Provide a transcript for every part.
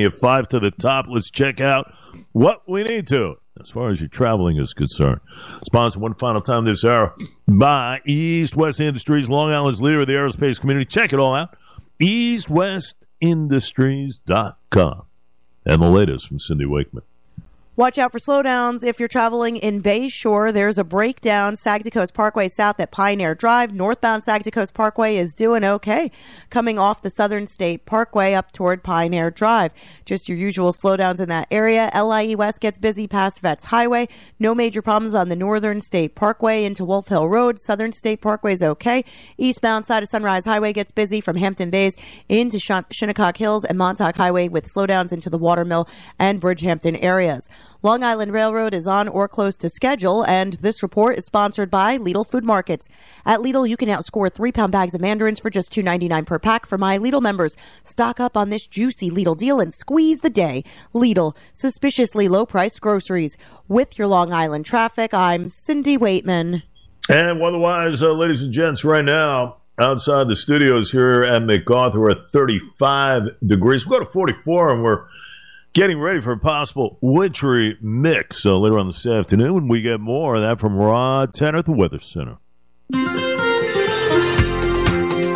me at five to the top. Let's check out what we need to as far as your traveling is concerned. Sponsored one final time this hour by East West Industries, Long Island's leader of the aerospace community. Check it all out. EastWestIndustries.com. And the latest from Cindy Wakeman. Watch out for slowdowns if you're traveling in Bay Shore. There's a breakdown. Sagtikos Parkway south at Pioneer Drive. Northbound Sagtikos Parkway is doing okay. Coming off the Southern State Parkway up toward Pioneer Drive. Just your usual slowdowns in that area. LIE West gets busy past Vets Highway. No major problems on the Northern State Parkway into Wolf Hill Road. Southern State Parkway is okay. Eastbound side of Sunrise Highway gets busy from Hampton Bays into Shinnecock Hills and Montauk Highway with slowdowns into the Watermill and Bridgehampton areas. Long Island Railroad is on or close to schedule, and this report is sponsored by Lidl Food Markets. At Lidl, you can outscore three pound bags of mandarins for just two ninety nine per pack for my Lidl members. Stock up on this juicy Lidl deal and squeeze the day. Lidl, suspiciously low priced groceries. With your Long Island traffic, I'm Cindy Waitman. And otherwise, uh, ladies and gents, right now, outside the studios here at MacArthur, at 35 degrees. We go to 44 and we're getting ready for a possible wintry mix uh, later on this afternoon. We get more of that from Rod Tanner at the Weather Center.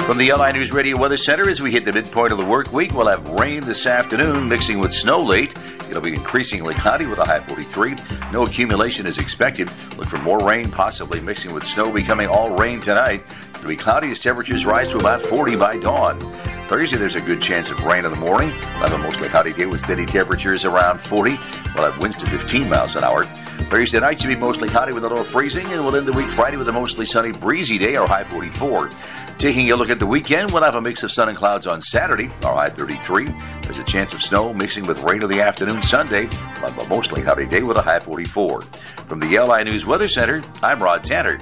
From the LI News Radio Weather Center, as we hit the midpoint of the work week, we'll have rain this afternoon, mixing with snow late. It'll be increasingly cloudy with a high 43. No accumulation is expected. Look for more rain, possibly mixing with snow, becoming all rain tonight. It'll be cloudy as temperatures rise to about 40 by dawn. Thursday, there's a good chance of rain in the morning. We'll have a mostly cloudy day with steady temperatures around 40. We'll have winds to 15 miles an hour. Thursday night should be mostly cloudy with a little freezing, and we'll end the week Friday with a mostly sunny, breezy day, our high 44. Taking a look at the weekend, we'll have a mix of sun and clouds on Saturday, our high 33. There's a chance of snow mixing with rain in the afternoon Sunday. We'll a mostly cloudy day with a high 44. From the LI News Weather Center, I'm Rod Tanner.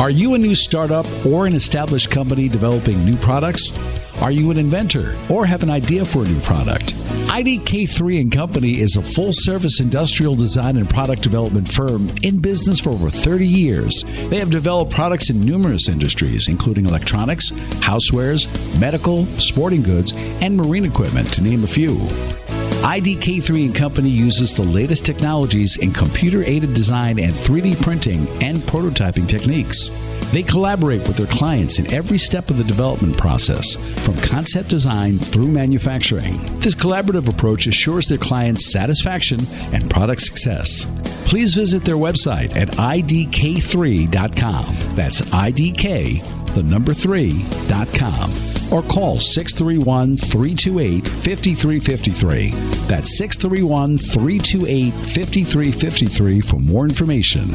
Are you a new startup or an established company developing new products? Are you an inventor or have an idea for a new product? IDK3 and Company is a full-service industrial design and product development firm in business for over 30 years. They have developed products in numerous industries including electronics, housewares, medical, sporting goods, and marine equipment to name a few. IDK3 and Company uses the latest technologies in computer aided design and 3D printing and prototyping techniques. They collaborate with their clients in every step of the development process, from concept design through manufacturing. This collaborative approach assures their clients satisfaction and product success. Please visit their website at idk3.com. That's idk, the number 3.com or call 631 328 5353. That's 631 328 5353 for more information.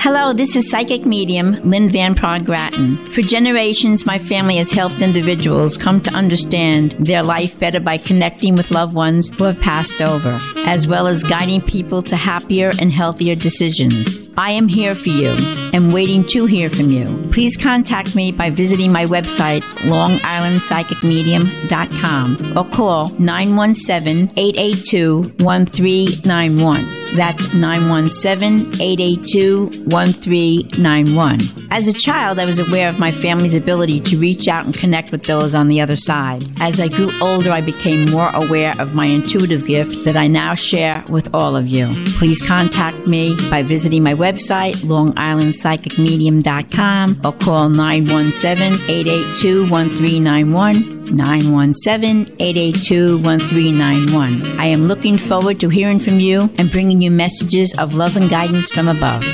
Hello, this is psychic medium Lynn Van Praag Grattan. For generations, my family has helped individuals come to understand their life better by connecting with loved ones who have passed over, as well as guiding people to happier and healthier decisions. I am here for you and waiting to hear from you. Please contact me by visiting my website, longislandpsychicmedium.com or call 917-882-1391. That's 917-882-1391. As a child, I was aware of my family's ability to reach out and connect with those on the other side. As I grew older, I became more aware of my intuitive gift that I now share with all of you. Please contact me by visiting my website longislandpsychicmedium.com, or call 917-882-1391, 917-882-1391. I am looking forward to hearing from you and bringing you messages of love and guidance from above.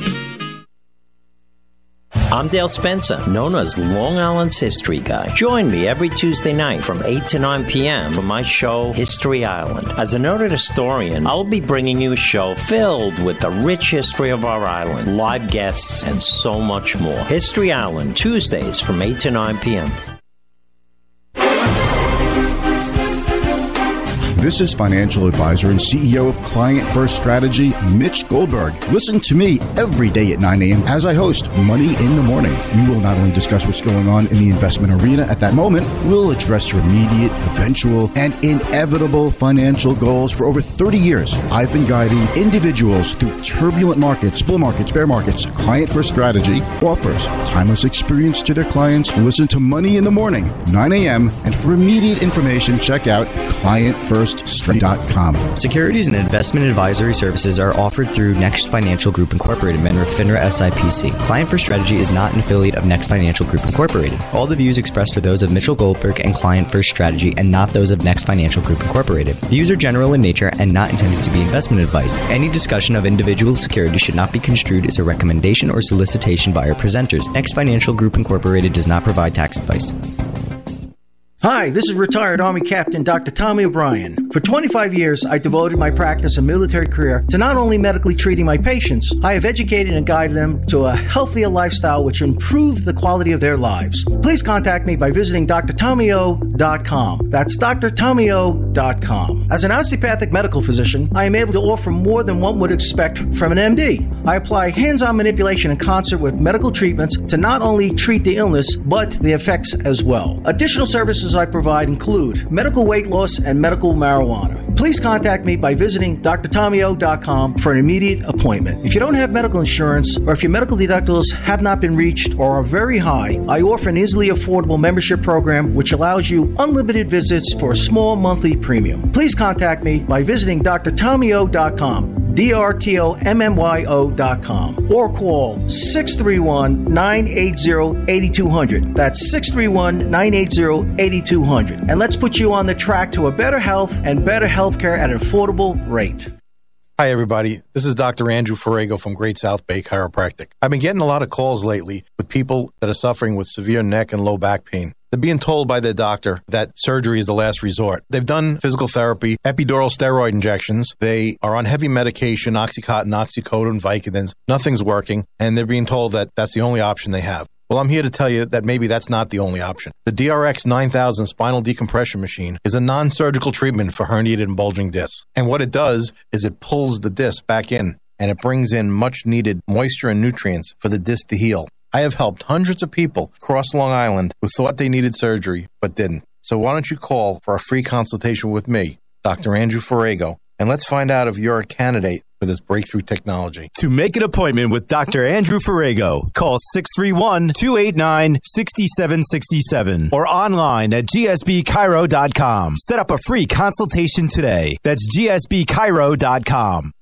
I'm Dale Spencer, known as Long Island's History Guy. Join me every Tuesday night from 8 to 9 p.m. for my show, History Island. As a noted historian, I'll be bringing you a show filled with the rich history of our island, live guests, and so much more. History Island, Tuesdays from 8 to 9 p.m. This is financial advisor and CEO of Client First Strategy, Mitch Goldberg. Listen to me every day at 9 a.m. as I host Money in the Morning. We will not only discuss what's going on in the investment arena at that moment, we'll address your immediate, eventual, and inevitable financial goals. For over 30 years, I've been guiding individuals through turbulent markets, bull markets, bear markets. Client First Strategy offers timeless experience to their clients. Listen to Money in the Morning, 9 a.m. And for immediate information, check out clientfirststreet.com. Securities and investment advisory services are offered through Next Financial Group Incorporated, member FINRA SIPC. Client First Strategy is not an affiliate of Next Financial Group Incorporated. All the views expressed are those of Mitchell Goldberg and Client First Strategy and not those of Next Financial Group Incorporated. Views are general in nature and not intended to be investment advice. Any discussion of individual securities should not be construed as a recommendation or solicitation by our presenters. Next Financial Group Incorporated does not provide tax advice. Hi, this is retired Army Captain Dr. Tommy O'Brien. For 25 years, I devoted my practice and military career to not only medically treating my patients, I have educated and guided them to a healthier lifestyle which improves the quality of their lives. Please contact me by visiting drtommyo.com. That's drtommyo.com. As an osteopathic medical physician, I am able to offer more than one would expect from an MD. I apply hands-on manipulation in concert with medical treatments to not only treat the illness, but the effects as well. Additional services I provide include medical weight loss and medical marijuana. Please contact me by visiting drtommyo.com for an immediate appointment. If you don't have medical insurance or if your medical deductibles have not been reached or are very high, I offer an easily affordable membership program which allows you unlimited visits for a small monthly premium. Please contact me by visiting drtommyo.com. D-R-T-O-M-M-Y-O.com or call 631-980-8200. That's 631-980-8200. And let's put you on the track to a better health and better health care at an affordable rate. Hi, everybody. This is Dr. Andrew Ferrago from Great South Bay Chiropractic. I've been getting a lot of calls lately with people that are suffering with severe neck and low back pain. They're being told by their doctor that surgery is the last resort. They've done physical therapy, epidural steroid injections. They are on heavy medication, Oxycontin, Oxycodone, Vicodins. Nothing's working, and they're being told that that's the only option they have. Well, I'm here to tell you that maybe that's not the only option. The DRX 9000 spinal decompression machine is a non surgical treatment for herniated and bulging discs. And what it does is it pulls the disc back in and it brings in much needed moisture and nutrients for the disc to heal. I have helped hundreds of people across Long Island who thought they needed surgery but didn't. So why don't you call for a free consultation with me, Dr. Andrew Ferrago, and let's find out if you're a candidate for this breakthrough technology. To make an appointment with Dr. Andrew Ferrago, call 631 289 6767 or online at gsbchiro.com. Set up a free consultation today. That's gsbchiro.com.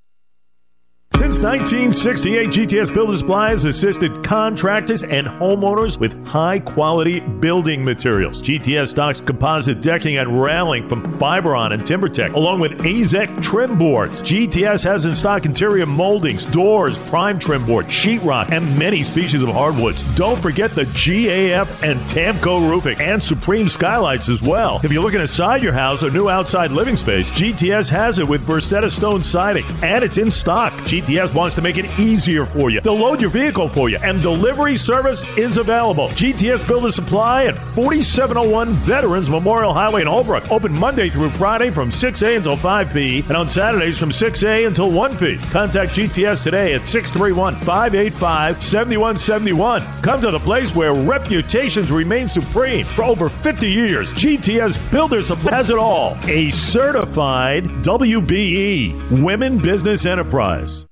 Since 1968, GTS Building Supply has assisted contractors and homeowners with high quality building materials. GTS stocks composite decking and railing from Fiberon and TimberTech, along with AZEK trim boards. GTS has in stock interior moldings, doors, prime trim board, sheetrock, and many species of hardwoods. Don't forget the GAF and TAMKO roofing and Supreme skylights as well. If you're looking inside your house or new outside living space, GTS has it with Versetta Stone siding, and it's in stock. GTS wants to make it easier for you. They'll load your vehicle for you, and delivery service is available. GTS Builder Supply at 4701 Veterans Memorial Highway in Holbrook. Open Monday through Friday from 6 a.m. until 5P, and on Saturdays from 6 a.m. until 1P. Contact GTS today at 631 585 7171. Come to the place where reputations remain supreme for over 50 years. GTS Builder Supply has it all. A certified WBE, Women Business Enterprise.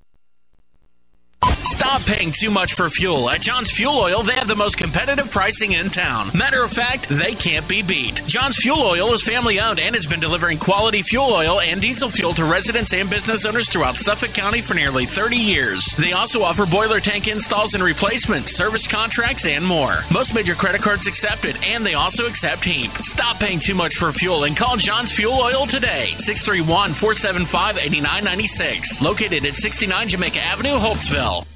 Stop paying too much for fuel. At John's Fuel Oil, they have the most competitive pricing in town. Matter of fact, they can't be beat. John's Fuel Oil is family owned and has been delivering quality fuel oil and diesel fuel to residents and business owners throughout Suffolk County for nearly 30 years. They also offer boiler tank installs and replacements, service contracts, and more. Most major credit cards accepted, and they also accept HEAP. Stop paying too much for fuel and call John's Fuel Oil today. 631 475 8996. Located at 69 Jamaica Avenue, Holtsville.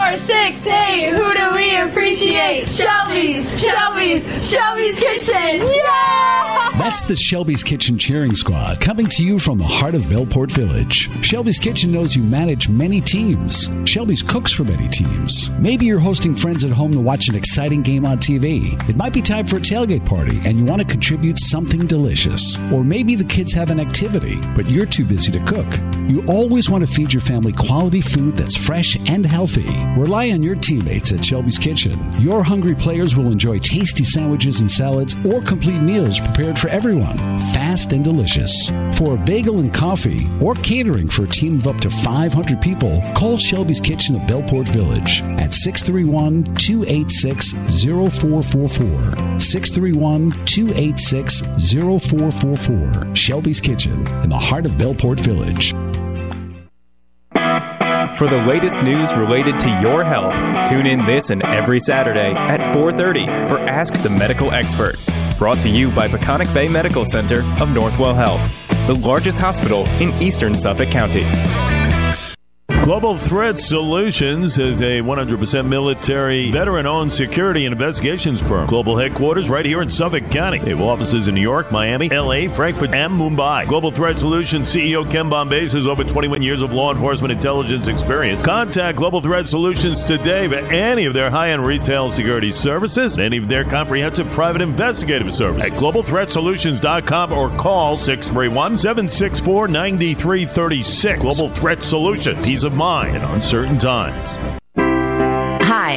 Our six, hey, who do we appreciate? Shelby's, Shelby's, Shelby's Kitchen, yeah! That's the Shelby's Kitchen Cheering Squad coming to you from the heart of Bellport Village. Shelby's Kitchen knows you manage many teams. Shelby's cooks for many teams. Maybe you're hosting friends at home to watch an exciting game on TV. It might be time for a tailgate party and you want to contribute something delicious. Or maybe the kids have an activity, but you're too busy to cook. You always want to feed your family quality food that's fresh and healthy. Rely on your teammates at Shelby's Kitchen. Your hungry players will enjoy tasty sandwiches and salads or complete meals prepared for everyone, fast and delicious. For a bagel and coffee or catering for a team of up to 500 people, call Shelby's Kitchen of Bellport Village at 631 286 0444. 631 286 0444. Shelby's Kitchen in the heart of Bellport Village. For the latest news related to your health, tune in this and every Saturday at 4:30 for Ask the Medical Expert. Brought to you by Peconic Bay Medical Center of Northwell Health, the largest hospital in eastern Suffolk County. Global Threat Solutions is a 100% military, veteran owned security and investigations firm. Global headquarters right here in Suffolk County. They have offices in New York, Miami, LA, Frankfurt, and Mumbai. Global Threat Solutions CEO Ken Bombay has over 21 years of law enforcement intelligence experience. Contact Global Threat Solutions today for any of their high end retail security services, any of their comprehensive private investigative services at globalthreatsolutions.com or call 631 764 9336. Global Threat Solutions. Peace of mind in uncertain times.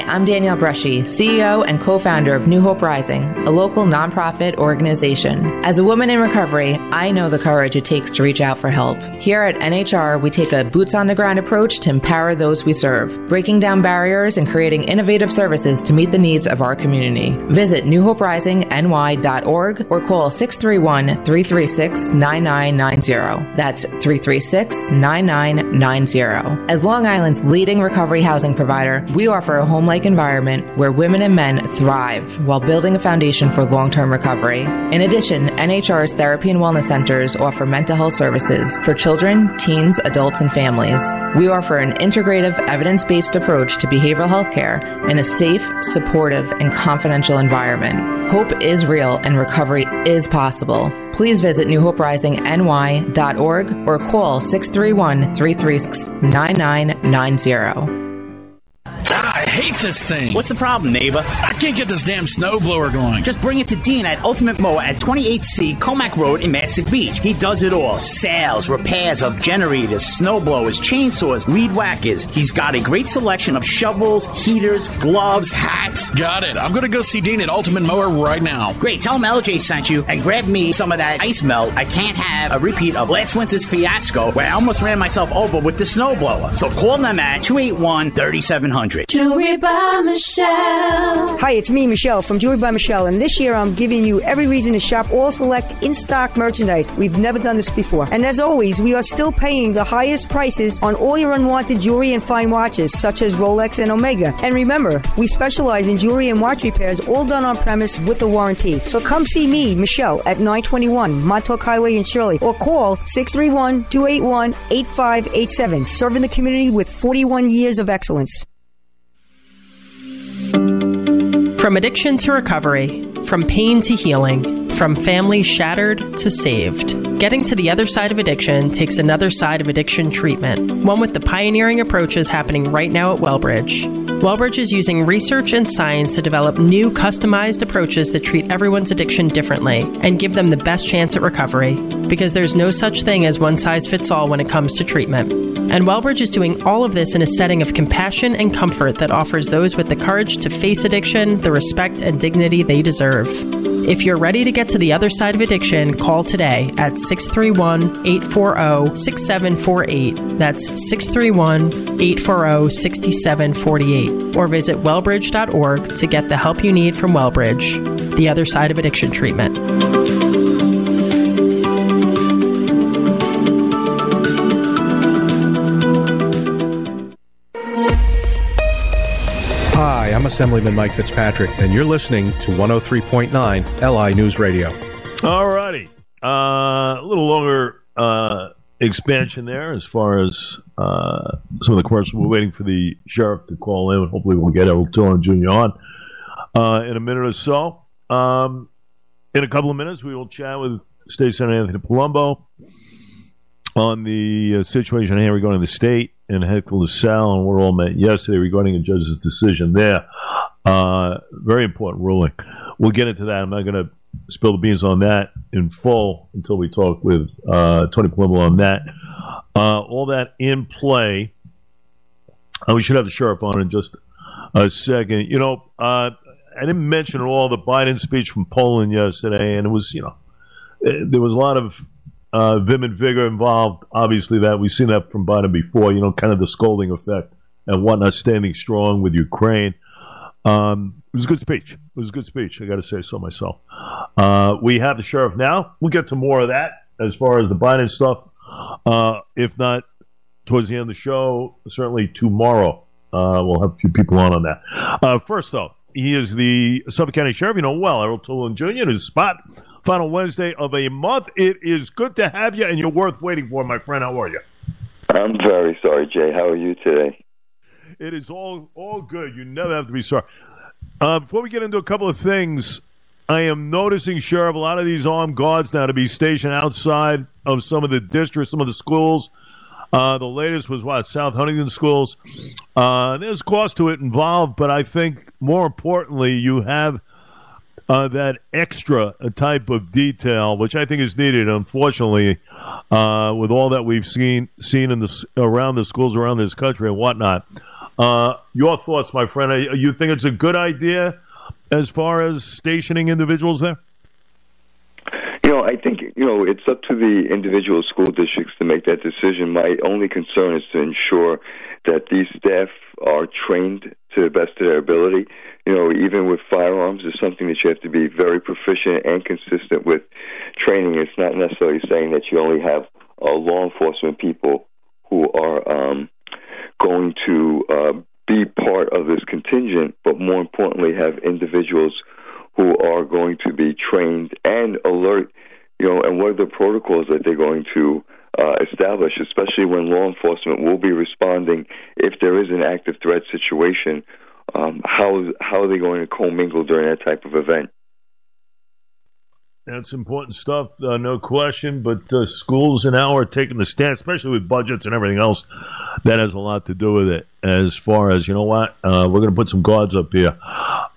I'm Danielle Brushy, CEO and co founder of New Hope Rising, a local nonprofit organization. As a woman in recovery, I know the courage it takes to reach out for help. Here at NHR, we take a boots on the ground approach to empower those we serve, breaking down barriers and creating innovative services to meet the needs of our community. Visit newhoperisingny.org or call 631 336 9990. That's 336 9990. As Long Island's leading recovery housing provider, we offer a home like environment where women and men thrive while building a foundation for long term recovery. In addition, NHR's therapy and wellness centers offer mental health services for children, teens, adults, and families. We offer an integrative, evidence based approach to behavioral health care in a safe, supportive, and confidential environment. Hope is real and recovery is possible. Please visit newhoperisingny.org or call 631 336 9990. I hate this thing. What's the problem, neighbor? I can't get this damn snowblower going. Just bring it to Dean at Ultimate Mower at 28C Comac Road in Mastic Beach. He does it all. Sales, repairs of generators, snowblowers, chainsaws, weed whackers. He's got a great selection of shovels, heaters, gloves, hats. Got it. I'm going to go see Dean at Ultimate Mower right now. Great. Tell him LJ sent you and grab me some of that ice melt. I can't have a repeat of last winter's fiasco where I almost ran myself over with the snowblower. So call them at 281 3700. Jewelry by Michelle. Hi, it's me, Michelle from Jewelry by Michelle, and this year I'm giving you every reason to shop all select in stock merchandise. We've never done this before. And as always, we are still paying the highest prices on all your unwanted jewelry and fine watches, such as Rolex and Omega. And remember, we specialize in jewelry and watch repairs, all done on premise with a warranty. So come see me, Michelle, at 921 Montauk Highway in Shirley, or call 631 281 8587, serving the community with 41 years of excellence. From addiction to recovery, from pain to healing, from family shattered to saved. Getting to the other side of addiction takes another side of addiction treatment, one with the pioneering approaches happening right now at Wellbridge. Wellbridge is using research and science to develop new customized approaches that treat everyone's addiction differently and give them the best chance at recovery, because there's no such thing as one size fits all when it comes to treatment. And Wellbridge is doing all of this in a setting of compassion and comfort that offers those with the courage to face addiction the respect and dignity they deserve. If you're ready to get to the other side of addiction, call today at 631 840 6748. That's 631 840 6748. Or visit wellbridge.org to get the help you need from Wellbridge, the other side of addiction treatment. Assemblyman Mike Fitzpatrick, and you're listening to 103.9 LI News Radio. All righty. Uh, a little longer uh, expansion there as far as uh, some of the questions. We're waiting for the sheriff to call in. Hopefully, we'll get Errol Toulon Jr. on uh, in a minute or so. Um, in a couple of minutes, we will chat with State Senator Anthony Palumbo on the uh, situation here regarding the state and Hector LaSalle and what all met yesterday regarding a judge's decision there. Uh, very important ruling. We'll get into that. I'm not going to spill the beans on that in full until we talk with uh, Tony Palumbo on that. Uh, all that in play. Uh, we should have the sheriff on in just a second. You know, uh, I didn't mention at all the Biden speech from Poland yesterday, and it was, you know, eh, there was a lot of uh, vim and vigor involved. Obviously, that we've seen that from Biden before. You know, kind of the scolding effect and whatnot, standing strong with Ukraine. Um, it was a good speech. It was a good speech. I got to say so myself. Uh, we have the sheriff now. We'll get to more of that as far as the Biden stuff. Uh, if not towards the end of the show, certainly tomorrow. Uh, we'll have a few people on on that. Uh, first, though, he is the Suffolk County Sheriff. You know well, Errol Toulon Jr. in his spot. Final Wednesday of a month. It is good to have you, and you're worth waiting for, my friend. How are you? I'm very sorry, Jay. How are you today? It is all all good. You never have to be sorry. Uh, before we get into a couple of things, I am noticing, Sheriff, a lot of these armed guards now to be stationed outside of some of the districts, some of the schools. Uh, the latest was what South Huntington schools. Uh, there's cost to it involved, but I think more importantly, you have uh, that extra type of detail, which I think is needed. Unfortunately, uh, with all that we've seen seen in the around the schools around this country and whatnot. Uh, your thoughts, my friend? You think it's a good idea as far as stationing individuals there? You know, I think you know it's up to the individual school districts to make that decision. My only concern is to ensure that these staff are trained to the best of their ability. You know, even with firearms, it's something that you have to be very proficient and consistent with training. It's not necessarily saying that you only have uh, law enforcement people who are um, going to uh, be part of this contingent, but more importantly, have individuals who are going to be trained and alert, you know, and what are the protocols that they're going to uh, establish, especially when law enforcement will be responding if there is an active threat situation. Um, how how are they going to commingle during that type of event? That's important stuff, uh, no question. But uh, schools and now are taking the stand, especially with budgets and everything else. That has a lot to do with it. As far as you know, what uh, we're going to put some guards up here,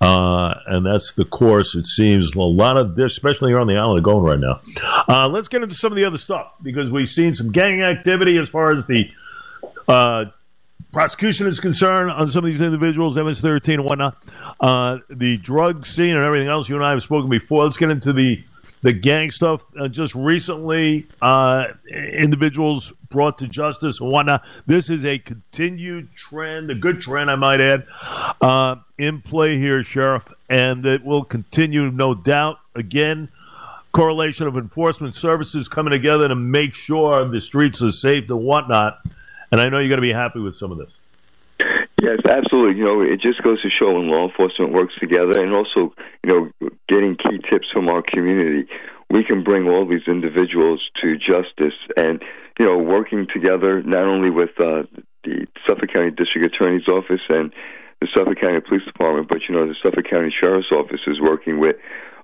uh, and that's the course. It seems a lot of this, especially here on the island of going right now. Uh, let's get into some of the other stuff because we've seen some gang activity as far as the uh, prosecution is concerned on some of these individuals, MS-13 and whatnot, uh, the drug scene and everything else. You and I have spoken before. Let's get into the the gang stuff. Uh, just recently, uh, individuals brought to justice and whatnot. This is a continued trend, a good trend, I might add, uh, in play here, Sheriff, and it will continue, no doubt. Again, correlation of enforcement services coming together to make sure the streets are safe and whatnot. And I know you're going to be happy with some of this. Yes, absolutely. You know, it just goes to show when law enforcement works together and also, you know, getting key tips from our community, we can bring all these individuals to justice and, you know, working together not only with uh, the Suffolk County District Attorney's Office and the Suffolk County Police Department, but, you know, the Suffolk County Sheriff's Office is working with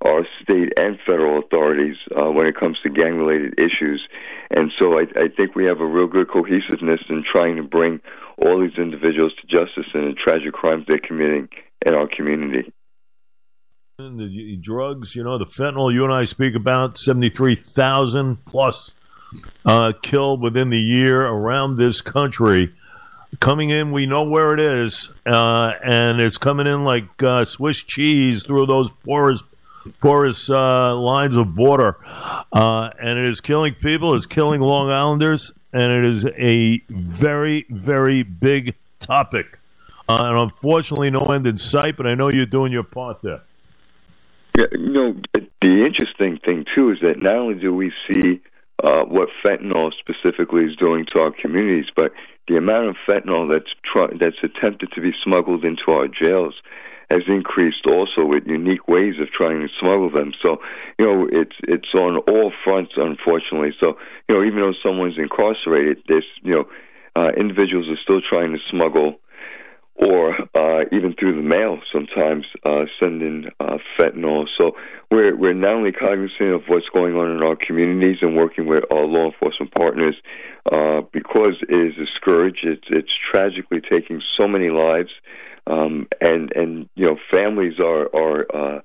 our state and federal authorities uh, when it comes to gang related issues. And so I, I think we have a real good cohesiveness in trying to bring all these individuals to justice and the tragic crimes they're committing in our community. And the drugs, you know, the fentanyl you and I speak about, 73,000 plus uh, killed within the year around this country. Coming in, we know where it is, uh, and it's coming in like uh, Swiss cheese through those porous porous uh, lines of border, uh, and it is killing people. It's killing Long Islanders, and it is a very, very big topic. Uh, and unfortunately, no end in sight. But I know you're doing your part there. Yeah, you know, the interesting thing too is that not only do we see uh, what fentanyl specifically is doing to our communities, but the amount of fentanyl that's tr- that's attempted to be smuggled into our jails has increased also with unique ways of trying to smuggle them. So, you know, it's it's on all fronts, unfortunately. So, you know, even though someone's incarcerated, there's you know, uh, individuals are still trying to smuggle or uh, even through the mail sometimes uh, sending uh, fentanyl. So we're we're not only cognizant of what's going on in our communities and working with our law enforcement partners uh, because it is a scourge. It's it's tragically taking so many lives, um, and and you know families are are uh,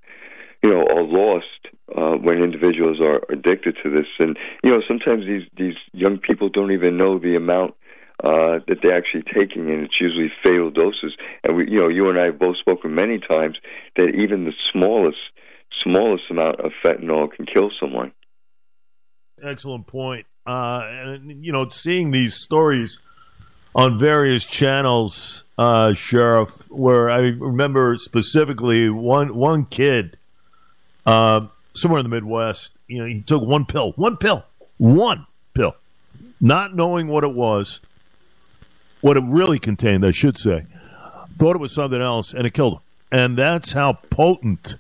you know are lost uh, when individuals are addicted to this. And you know sometimes these these young people don't even know the amount uh, that they're actually taking, and it's usually fatal doses. And we, you know, you and I have both spoken many times that even the smallest, smallest amount of fentanyl can kill someone. Excellent point. Uh, and you know, seeing these stories on various channels, uh, Sheriff, where I remember specifically one one kid, uh, somewhere in the Midwest. You know, he took one pill, one pill, one pill, not knowing what it was what it really contained, I should say. Thought it was something else, and it killed him. And that's how potent,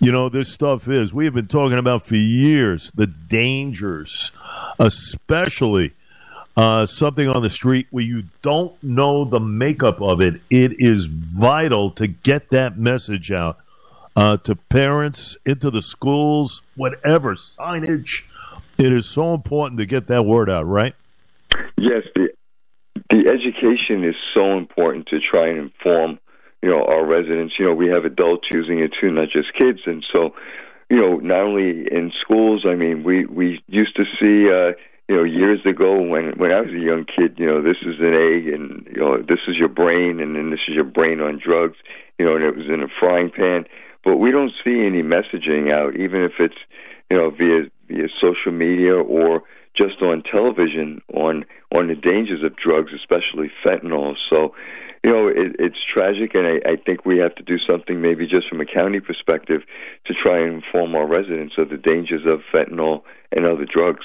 you know, this stuff is. We have been talking about for years the dangers, especially uh, something on the street where you don't know the makeup of it. It is vital to get that message out uh, to parents, into the schools, whatever signage. It is so important to get that word out, right? Yes, the the education is so important to try and inform you know our residents you know we have adults using it too not just kids and so you know not only in schools i mean we we used to see uh you know years ago when when i was a young kid you know this is an egg and you know this is your brain and then this is your brain on drugs you know and it was in a frying pan but we don't see any messaging out even if it's you know via via social media or just on television on on the dangers of drugs, especially fentanyl. So, you know, it, it's tragic, and I, I think we have to do something, maybe just from a county perspective, to try and inform our residents of the dangers of fentanyl and other drugs.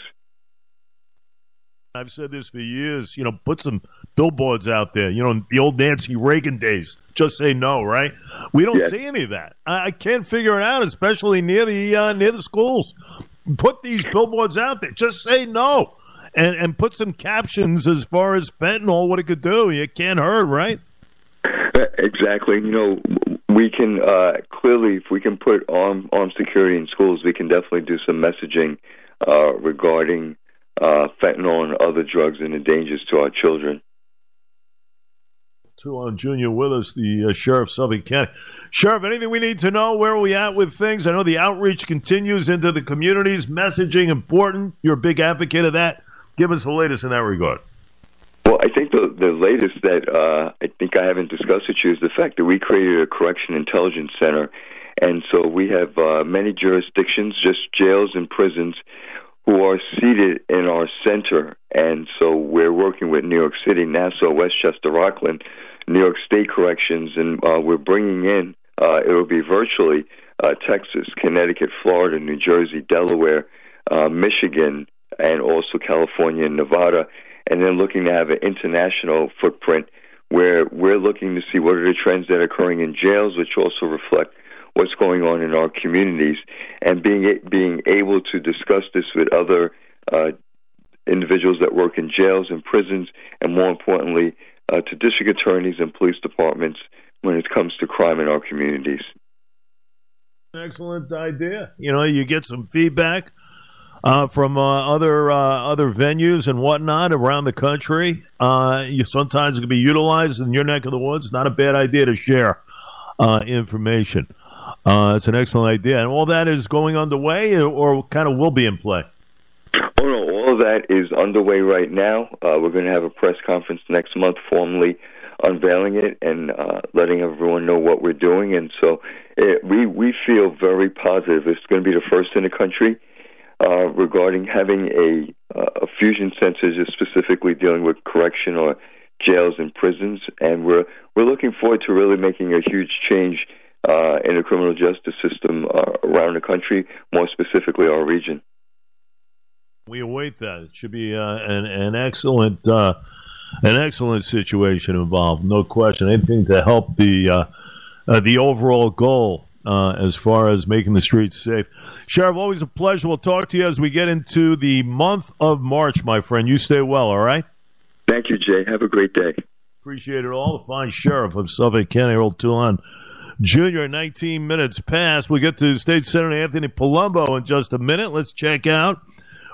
I've said this for years. You know, put some billboards out there. You know, the old Nancy Reagan days. Just say no, right? We don't yes. see any of that. I, I, can't figure it out, especially near the uh, near the schools put these billboards out there. Just say no, and and put some captions as far as fentanyl, what it could do. It can't hurt, right? Exactly. You know, we can uh, clearly, if we can put armed armed security in schools, we can definitely do some messaging uh, regarding uh, fentanyl and other drugs and the dangers to our children. Toulon Jr. with us, the uh, Sheriff of Suffolk County. Sheriff, anything we need to know? Where are we at with things? I know the outreach continues into the communities. Messaging important. You're a big advocate of that. Give us the latest in that regard. Well, I think the, the latest that uh, I think I haven't discussed with you is the fact that we created a correction intelligence center. And so we have uh, many jurisdictions, just jails and prisons, who are seated in our center. And so we're working with New York City, Nassau, Westchester, Rockland, New York State Corrections, and uh, we're bringing in, uh, it will be virtually uh, Texas, Connecticut, Florida, New Jersey, Delaware, uh, Michigan, and also California and Nevada, and then looking to have an international footprint where we're looking to see what are the trends that are occurring in jails, which also reflect what's going on in our communities, and being being able to discuss this with other uh, individuals that work in jails and prisons, and more importantly, uh, to district attorneys and police departments when it comes to crime in our communities. Excellent idea. You know, you get some feedback uh, from uh, other uh, other venues and whatnot around the country. Uh, you sometimes it can be utilized in your neck of the woods. Not a bad idea to share uh, information. Uh, it's an excellent idea, and all that is going underway, or kind of will be in play. Oh no, all of that is underway right now. Uh, we're going to have a press conference next month, formally unveiling it and uh, letting everyone know what we're doing. And so it, we we feel very positive. It's going to be the first in the country uh, regarding having a uh, a fusion center just specifically dealing with correction or jails and prisons. And we're we're looking forward to really making a huge change. Uh, in the criminal justice system uh, around the country, more specifically our region. We await that. It should be uh, an, an excellent uh, an excellent situation involved, no question. Anything to help the uh, uh the overall goal uh, as far as making the streets safe. Sheriff, always a pleasure. We'll talk to you as we get into the month of March, my friend. You stay well, all right? Thank you, Jay. Have a great day. Appreciate it all. The fine sheriff of Suffolk County, Errol Toulon Jr. 19 minutes past. We get to State Senator Anthony Palumbo in just a minute. Let's check out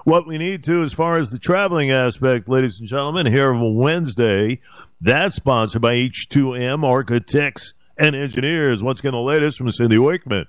what we need to as far as the traveling aspect, ladies and gentlemen, here on Wednesday. That's sponsored by H2M Architects and Engineers. What's getting the latest from Cindy Wakeman?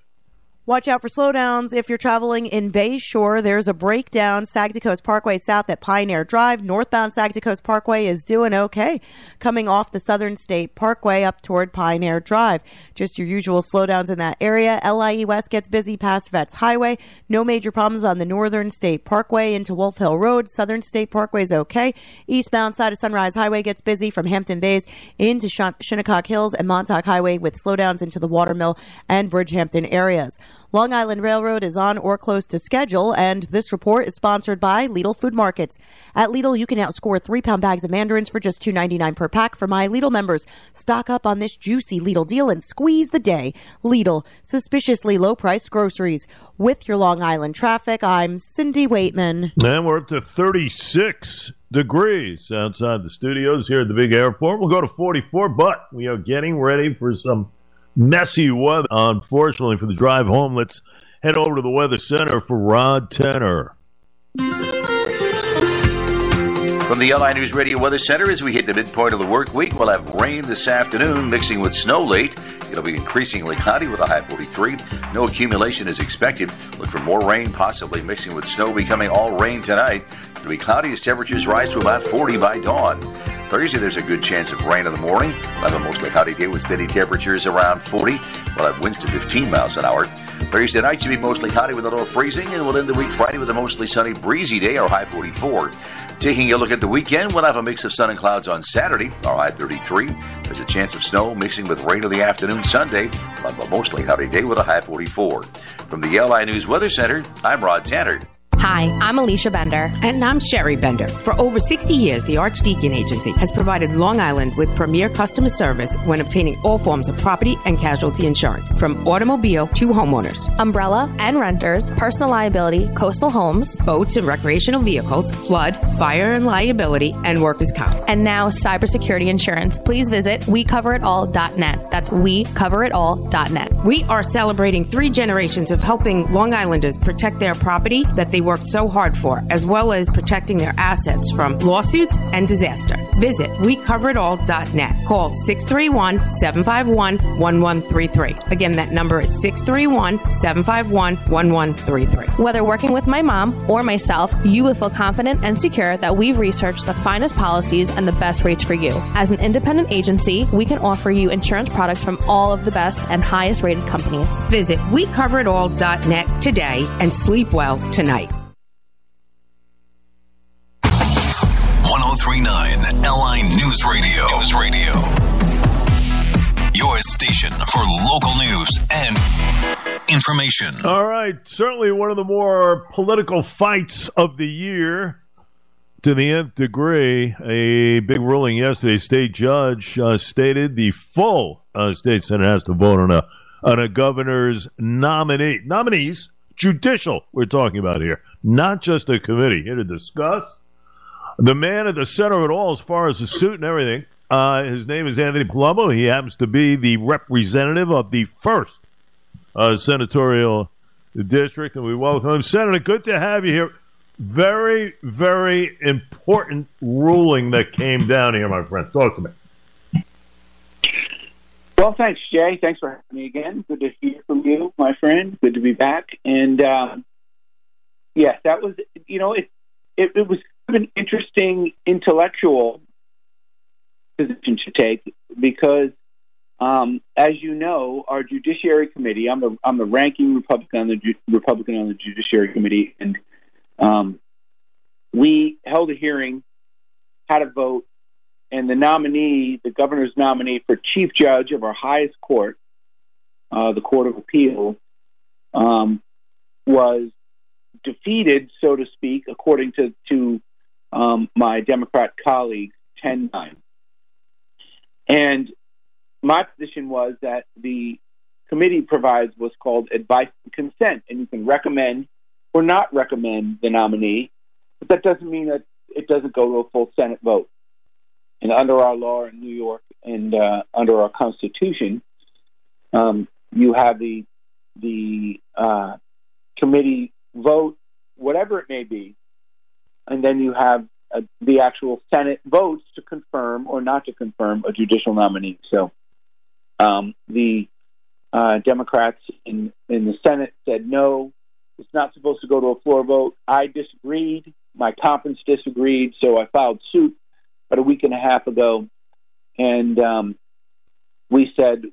Watch out for slowdowns if you're traveling in Bay Shore. There's a breakdown. Sagtikos Parkway south at Pioneer Drive. Northbound Sagtikos Parkway is doing okay. Coming off the Southern State Parkway up toward Pioneer Drive. Just your usual slowdowns in that area. LIE West gets busy past Vets Highway. No major problems on the Northern State Parkway into Wolf Hill Road. Southern State Parkway is okay. Eastbound side of Sunrise Highway gets busy from Hampton Bays into Shinnecock Hills and Montauk Highway with slowdowns into the Watermill and Bridgehampton areas. Long Island Railroad is on or close to schedule, and this report is sponsored by Lidl Food Markets. At Lidl, you can outscore three pound bags of mandarins for just $2.99 per pack for my Lidl members. Stock up on this juicy Lidl deal and squeeze the day. Lidl, suspiciously low priced groceries. With your Long Island traffic, I'm Cindy Waitman. And we're up to 36 degrees outside the studios here at the big airport. We'll go to 44, but we are getting ready for some messy weather. Unfortunately, for the drive home, let's head over to the Weather Center for Rod Tenner. From the LI News Radio Weather Center, as we hit the midpoint of the work week, we'll have rain this afternoon, mixing with snow late. It'll be increasingly cloudy with a high 43. No accumulation is expected. Look for more rain, possibly mixing with snow, becoming all rain tonight. It'll be cloudy as temperatures rise to about 40 by dawn. Thursday, there's a good chance of rain in the morning. We'll have a mostly cloudy day with steady temperatures around 40. We'll have winds to 15 miles an hour. Thursday night should be mostly cloudy with a little freezing, and we'll end the week Friday with a mostly sunny, breezy day, our high 44. Taking a look at the weekend, we'll have a mix of sun and clouds on Saturday, our high 33. There's a chance of snow mixing with rain in the afternoon Sunday. Have a mostly cloudy day with a high 44. From the LI News Weather Center, I'm Rod Tanner. Hi, I'm Alicia Bender. And I'm Sherry Bender. For over 60 years, the Archdeacon Agency has provided Long Island with premier customer service when obtaining all forms of property and casualty insurance, from automobile to homeowners, umbrella and renters, personal liability, coastal homes, boats and recreational vehicles, flood, fire and liability, and workers' comp. And now cybersecurity insurance. Please visit wecoveritall.net. That's wecoveritall.net. We are celebrating three generations of helping Long Islanders protect their property that they worked so hard for, as well as protecting their assets from lawsuits and disaster. Visit wecoveritall.net. Call 631 751 1133. Again, that number is 631 751 1133. Whether working with my mom or myself, you will feel confident and secure that we've researched the finest policies and the best rates for you. As an independent agency, we can offer you insurance products from all of the best and highest rated companies. Visit wecoveritall.net today and sleep well tonight. 1039 LI News Radio. News Radio. Your station for local news and information. All right. Certainly one of the more political fights of the year to the nth degree. A big ruling yesterday. State judge uh, stated the full uh, state senate has to vote on a on a governor's nominee nominees. Judicial, we're talking about here, not just a committee. Here to discuss the man at the center of it all, as far as the suit and everything, uh, his name is Anthony Palumbo. He happens to be the representative of the first uh, senatorial district, and we welcome him. Senator, good to have you here. Very, very important ruling that came down here, my friend. Talk to me. Well, thanks, Jay. Thanks for having me again. Good to hear from you, my friend. Good to be back. And um, yes, that was, you know, it, it, it was an interesting intellectual position to take because, um, as you know, our Judiciary Committee. I'm the I'm the ranking Republican on the Republican on the Judiciary Committee, and um, we held a hearing, had a vote, and the nominee, the governor's nominee for chief judge of our highest court, uh, the Court of Appeal, um, was defeated, so to speak, according to to um, my Democrat colleagues 10 9. And my position was that the committee provides what's called advice and consent, and you can recommend or not recommend the nominee, but that doesn't mean that it doesn't go to a full Senate vote. and under our law in New York and uh, under our Constitution, um, you have the the uh, committee vote, whatever it may be, and then you have uh, the actual Senate votes to confirm or not to confirm a judicial nominee. So um, the uh, Democrats in, in the Senate said no, it's not supposed to go to a floor vote. I disagreed. My conference disagreed, so I filed suit about a week and a half ago, and um, we said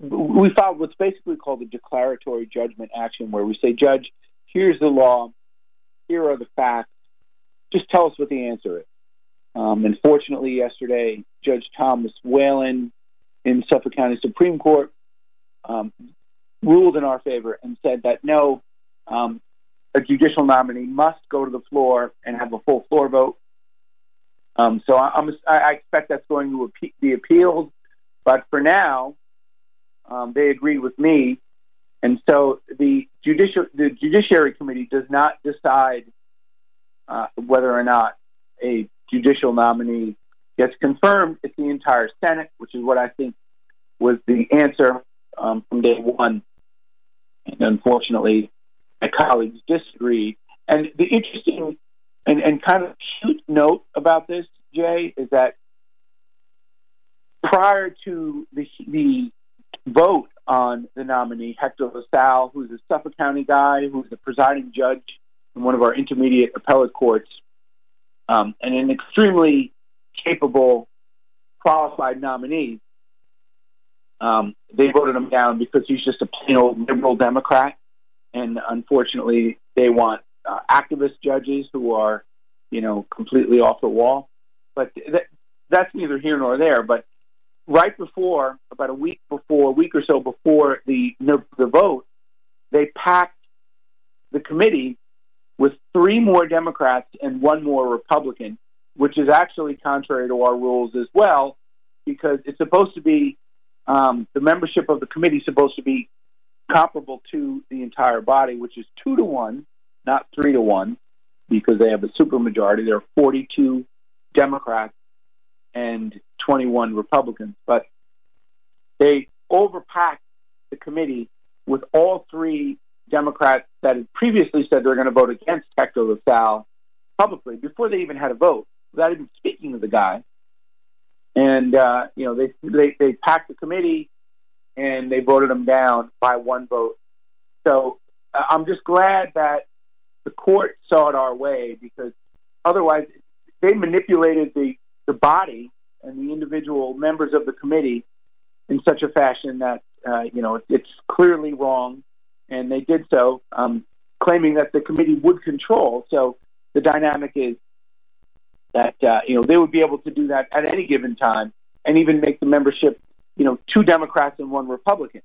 we filed what's basically called a declaratory judgment action, where we say, Judge, here's the law, here are the facts, just tell us what the answer is. Um, unfortunately, yesterday, Judge Thomas Whelan in Suffolk County Supreme Court um, ruled in our favor and said that no, um, a judicial nominee must go to the floor and have a full floor vote. Um, so I, I expect that's going to be appealed, but for now, um, they agreed with me, and so the judicial the judiciary committee does not decide uh, whether or not a judicial nominee gets confirmed. It's the entire Senate, which is what I think was the answer um, from day one. And unfortunately, my colleagues disagreed. And the interesting and, and kind of cute note about this, Jay, is that prior to the, the vote on the nominee, Hector LaSalle, who's a Suffolk County guy, who's the presiding judge in one of our intermediate appellate courts, um, and an extremely capable, qualified nominee. Um, they voted him down because he's just a plain old liberal Democrat, and unfortunately, they want uh, activist judges who are, you know, completely off the wall. But th- that's neither here nor there. But right before, about a week before, a week or so before the the vote, they packed the committee with three more Democrats and one more Republican, which is actually contrary to our rules as well, because it's supposed to be um, the membership of the committee is supposed to be comparable to the entire body, which is two to one, not three to one, because they have a supermajority. There are 42 Democrats and 21 Republicans, but they overpacked the committee with all three Democrats that had previously said they were going to vote against Hector LaSalle publicly before they even had a vote, without even speaking to the guy. And uh, you know, they, they they packed the committee and they voted him down by one vote. So uh, I'm just glad that the court saw it our way because otherwise they manipulated the the body and the individual members of the committee in such a fashion that uh, you know it's clearly wrong, and they did so, um, claiming that the committee would control. So the dynamic is that uh, you know they would be able to do that at any given time, and even make the membership, you know, two Democrats and one Republican,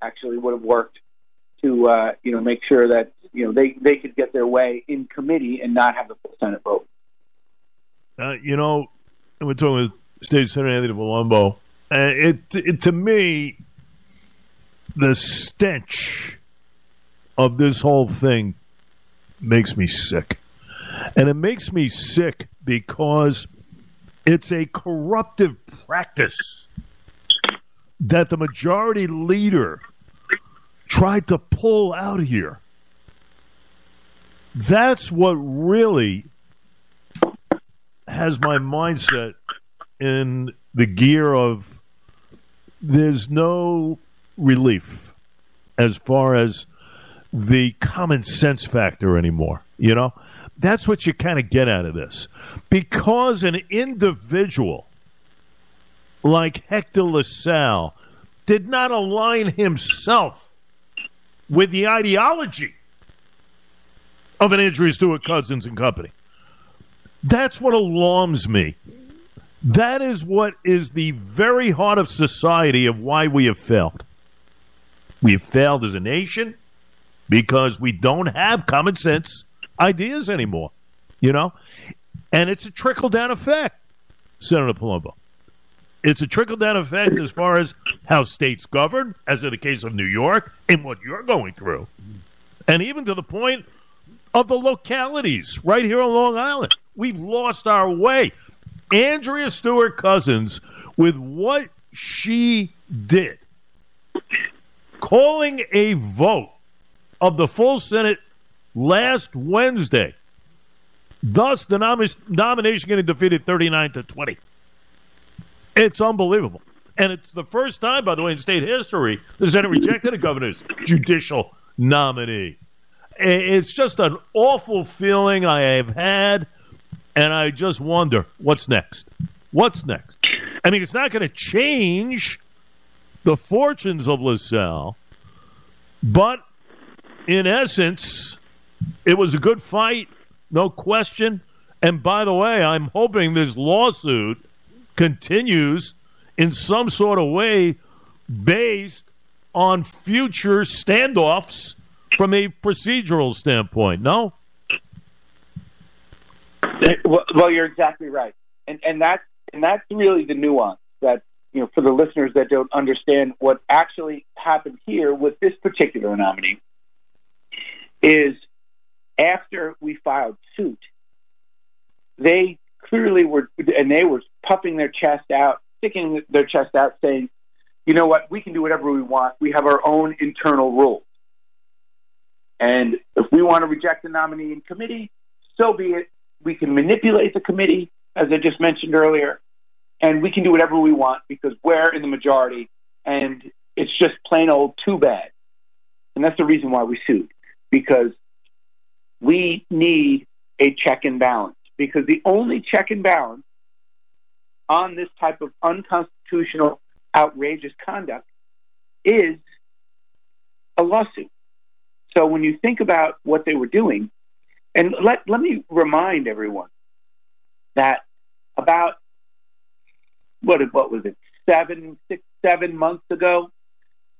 actually would have worked to uh, you know make sure that you know they they could get their way in committee and not have the full Senate vote. Uh, you know, we're talking with State Senator Anthony Palumbo. Uh, it, it to me, the stench of this whole thing makes me sick, and it makes me sick because it's a corruptive practice that the majority leader tried to pull out here. That's what really has my mindset in the gear of there's no relief as far as the common sense factor anymore. You know, that's what you kind of get out of this. Because an individual like Hector LaSalle did not align himself with the ideology of an Andrea Stewart Cousins and Company. That's what alarms me. That is what is the very heart of society of why we have failed. We have failed as a nation because we don't have common sense ideas anymore, you know? And it's a trickle down effect, Senator Palumbo. It's a trickle down effect as far as how states govern, as in the case of New York, and what you're going through. And even to the point of the localities right here on Long Island. We've lost our way. Andrea Stewart Cousins with what she did, calling a vote of the full Senate last Wednesday. Thus, the nom- nomination getting defeated 39 to 20. It's unbelievable. And it's the first time, by the way, in state history, the Senate rejected a governor's judicial nominee. It's just an awful feeling I have had, and I just wonder what's next. What's next? I mean, it's not going to change the fortunes of LaSalle, but in essence, it was a good fight, no question. And by the way, I'm hoping this lawsuit continues in some sort of way based on future standoffs from a procedural standpoint. No? Well, you're exactly right. And, and that's and that's really the nuance that you know for the listeners that don't understand what actually happened here with this particular nominee is after we filed suit, they clearly were, and they were puffing their chest out, sticking their chest out, saying, you know what, we can do whatever we want. We have our own internal rules. And if we want to reject the nominee in committee, so be it. We can manipulate the committee, as I just mentioned earlier, and we can do whatever we want because we're in the majority, and it's just plain old too bad. And that's the reason why we sued, because we need a check and balance because the only check and balance on this type of unconstitutional, outrageous conduct is a lawsuit. So when you think about what they were doing, and let, let me remind everyone that about what what was it seven six seven months ago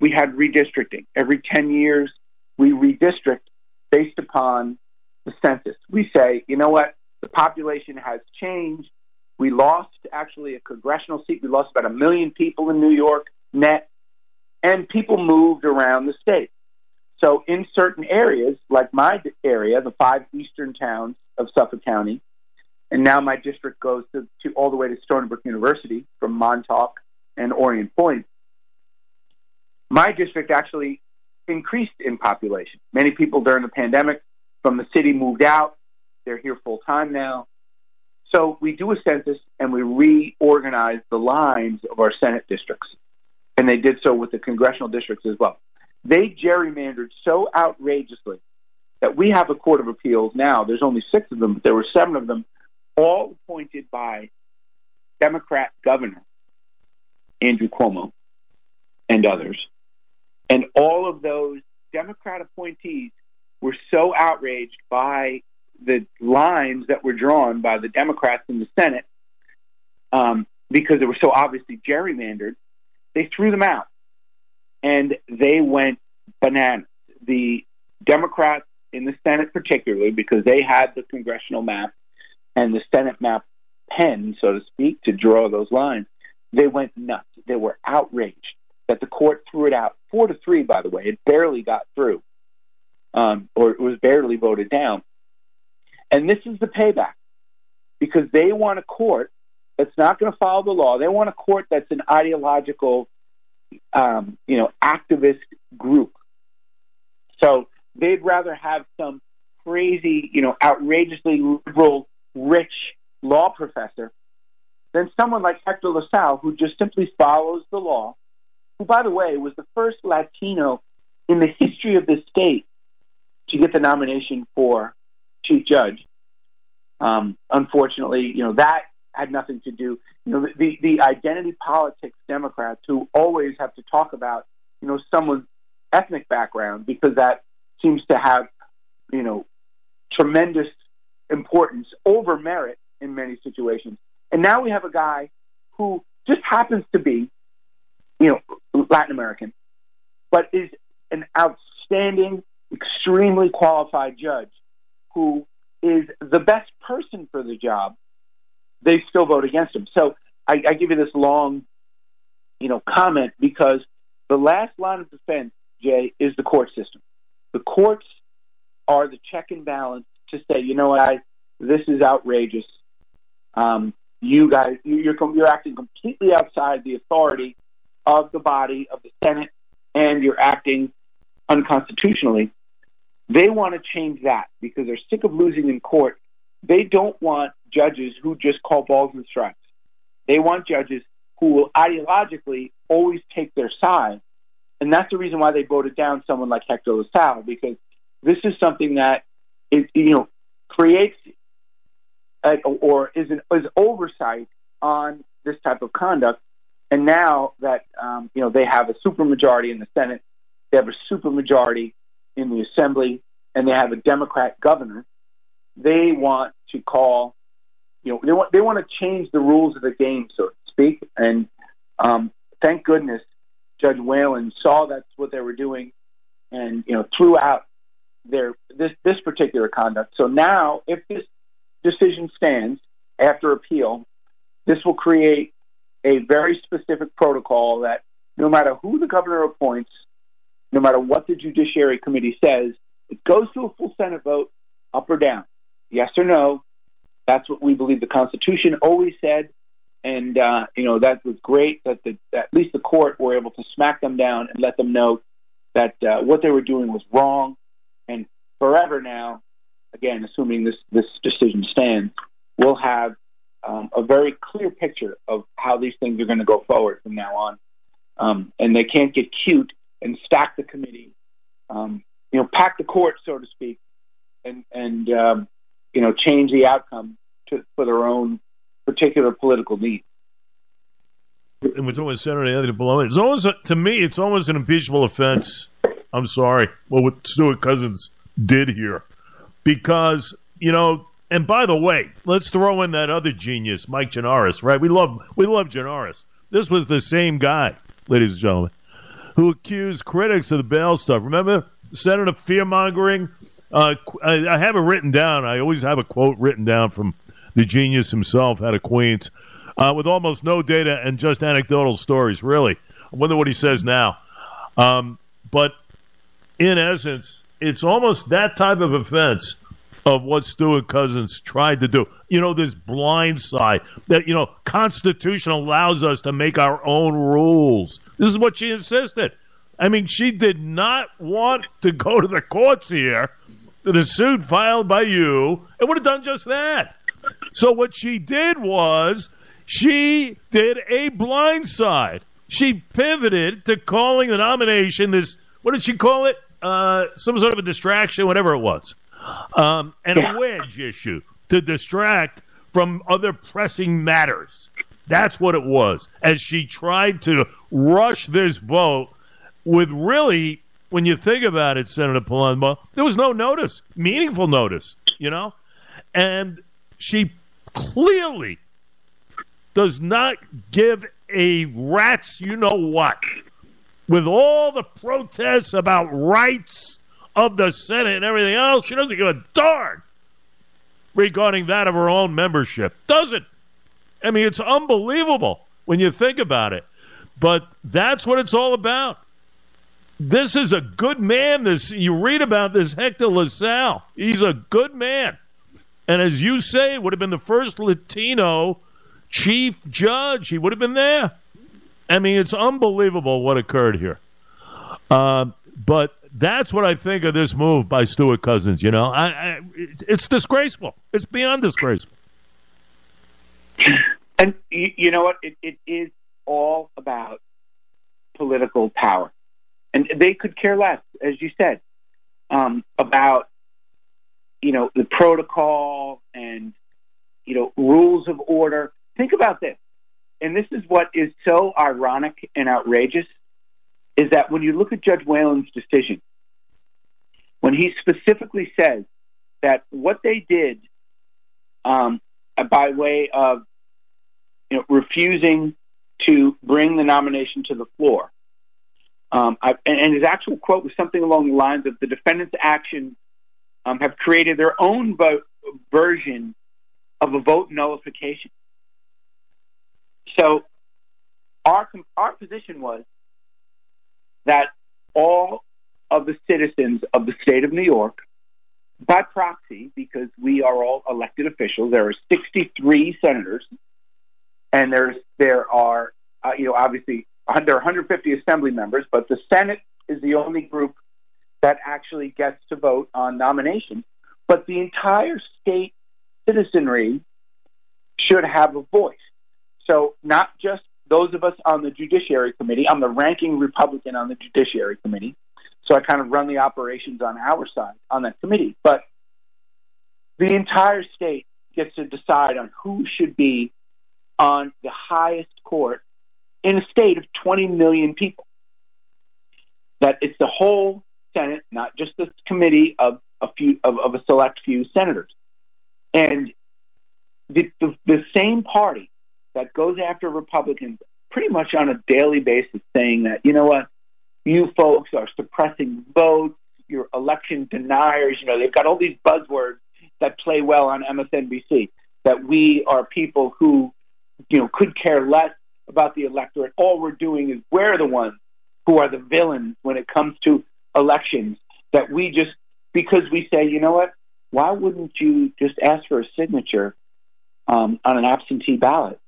we had redistricting every 10 years we redistrict based upon the census. We say, you know what, the population has changed. We lost actually a congressional seat. We lost about a million people in New York net, and people moved around the state. So in certain areas, like my area, the five eastern towns of Suffolk County, and now my district goes to, to all the way to Stony Brook University from Montauk and Orient Point. My district actually increased in population. Many people during the pandemic from the city moved out. They're here full time now. So we do a census and we reorganize the lines of our Senate districts. And they did so with the congressional districts as well. They gerrymandered so outrageously that we have a Court of Appeals now. There's only six of them, but there were seven of them, all appointed by Democrat governor Andrew Cuomo and others. And all of those Democrat appointees were so outraged by the lines that were drawn by the Democrats in the Senate um, because they were so obviously gerrymandered, they threw them out and they went bananas. The Democrats in the Senate, particularly, because they had the congressional map and the Senate map pen, so to speak, to draw those lines, they went nuts. They were outraged that the court threw it out. Four to three, by the way. It barely got through um, or it was barely voted down. And this is the payback because they want a court that's not going to follow the law. They want a court that's an ideological, um, you know, activist group. So they'd rather have some crazy, you know, outrageously liberal, rich law professor than someone like Hector LaSalle, who just simply follows the law, who, by the way, was the first Latino in the history of the state to get the nomination for chief judge. Um, unfortunately, you know that had nothing to do. You know the the identity politics Democrats who always have to talk about you know someone's ethnic background because that seems to have you know tremendous importance over merit in many situations. And now we have a guy who just happens to be you know Latin American, but is an outstanding extremely qualified judge who is the best person for the job, they still vote against him. So I, I give you this long, you know, comment because the last line of defense, Jay, is the court system. The courts are the check and balance to say, you know what, I, this is outrageous. Um, you guys you're you're acting completely outside the authority of the body of the Senate, and you're acting unconstitutionally. They want to change that because they're sick of losing in court. They don't want judges who just call balls and strikes. They want judges who will ideologically always take their side. And that's the reason why they voted down someone like Hector LaSalle, because this is something that is, you know, creates uh, or is an is oversight on this type of conduct. And now that um, you know they have a supermajority in the Senate, they have a supermajority in the Assembly, and they have a Democrat governor. They want to call, you know, they want they want to change the rules of the game, so to speak. And um, thank goodness Judge Whelan saw that's what they were doing, and you know threw out their this this particular conduct. So now, if this decision stands after appeal, this will create a very specific protocol that no matter who the governor appoints, no matter what the Judiciary Committee says, it goes to a full Senate vote, up or down, yes or no. That's what we believe the Constitution always said, and uh, you know that was great that the, at least the court were able to smack them down and let them know that uh, what they were doing was wrong, and forever now, again, assuming this this decision stands, we'll have um, a very clear picture of how these things are going to go forward from now on. Um, and they can't get cute and stack the committee, um, you know, pack the court, so to speak, and and um, you know change the outcome to, for their own particular political needs. And it's always Senator Anthony Palumbo. It's almost to me, it's almost an impeachable offense. I'm sorry, well, what Stewart Cousins did here, because you know. And by the way, let's throw in that other genius, Mike Gianaris. Right? We love we love Gianaris. This was the same guy, ladies and gentlemen, who accused critics of the bail stuff. Remember Senator fear mongering? Uh, I, I have it written down. I always have a quote written down from the genius himself out of Queens, uh, with almost no data and just anecdotal stories. Really, I wonder what he says now. Um, but in essence, it's almost that type of offense of what Stewart Cousins tried to do. You know, this blind side that, you know, Constitution allows us to make our own rules. This is what she insisted. I mean, she did not want to go to the courts here, the suit filed by you, and would have done just that. So what she did was she did a blind side. She pivoted to calling the nomination this, what did she call it? Uh, some sort of a distraction, whatever it was um, and yeah. a wedge issue to distract from other pressing matters. That's what it was. As she tried to rush this vote with really, when you think about it, Senator Palumbo, there was no notice, meaningful notice, you know? And she clearly does not give a rat's you know what. With all the protests about rights of the Senate and everything else. She doesn't give a darn regarding that of her own membership. Doesn't. I mean, it's unbelievable when you think about it. But that's what it's all about. This is a good man. This you read about this Hector LaSalle. He's a good man. And as you say, would have been the first Latino chief judge. He would have been there. I mean, it's unbelievable what occurred here. Uh, but that's what I think of this move by Stewart Cousins. You know, I, I, it's disgraceful. It's beyond disgraceful. And you know what? It, it is all about political power, and they could care less, as you said, um, about you know the protocol and you know rules of order. Think about this, and this is what is so ironic and outrageous is that when you look at Judge Whelan's decision, when he specifically says that what they did um, by way of you know, refusing to bring the nomination to the floor, um, I, and his actual quote was something along the lines of the defendant's actions um, have created their own version of a vote nullification. So our our position was that all of the citizens of the state of New York, by proxy, because we are all elected officials, there are 63 senators and there's there are uh, you know obviously there are 150 assembly members, but the Senate is the only group that actually gets to vote on nominations. But the entire state citizenry should have a voice. So not just those of us on the Judiciary Committee. I'm the ranking Republican on the Judiciary Committee, so I kind of run the operations on our side on that committee. But the entire state gets to decide on who should be on the highest court in a state of 20 million people. That it's the whole Senate, not just this committee of a few of, of a select few senators, and the, the the same party that goes after Republicans pretty much on a daily basis, saying that you know what, you folks are suppressing votes, you're election deniers. You know they've got all these buzzwords that play well on MSNBC. That we are people who you know could care less about the electorate. All we're doing is we're the ones who are the villains when it comes to elections. That we just because we say, you know what, why wouldn't you just ask for a signature um, on an absentee ballot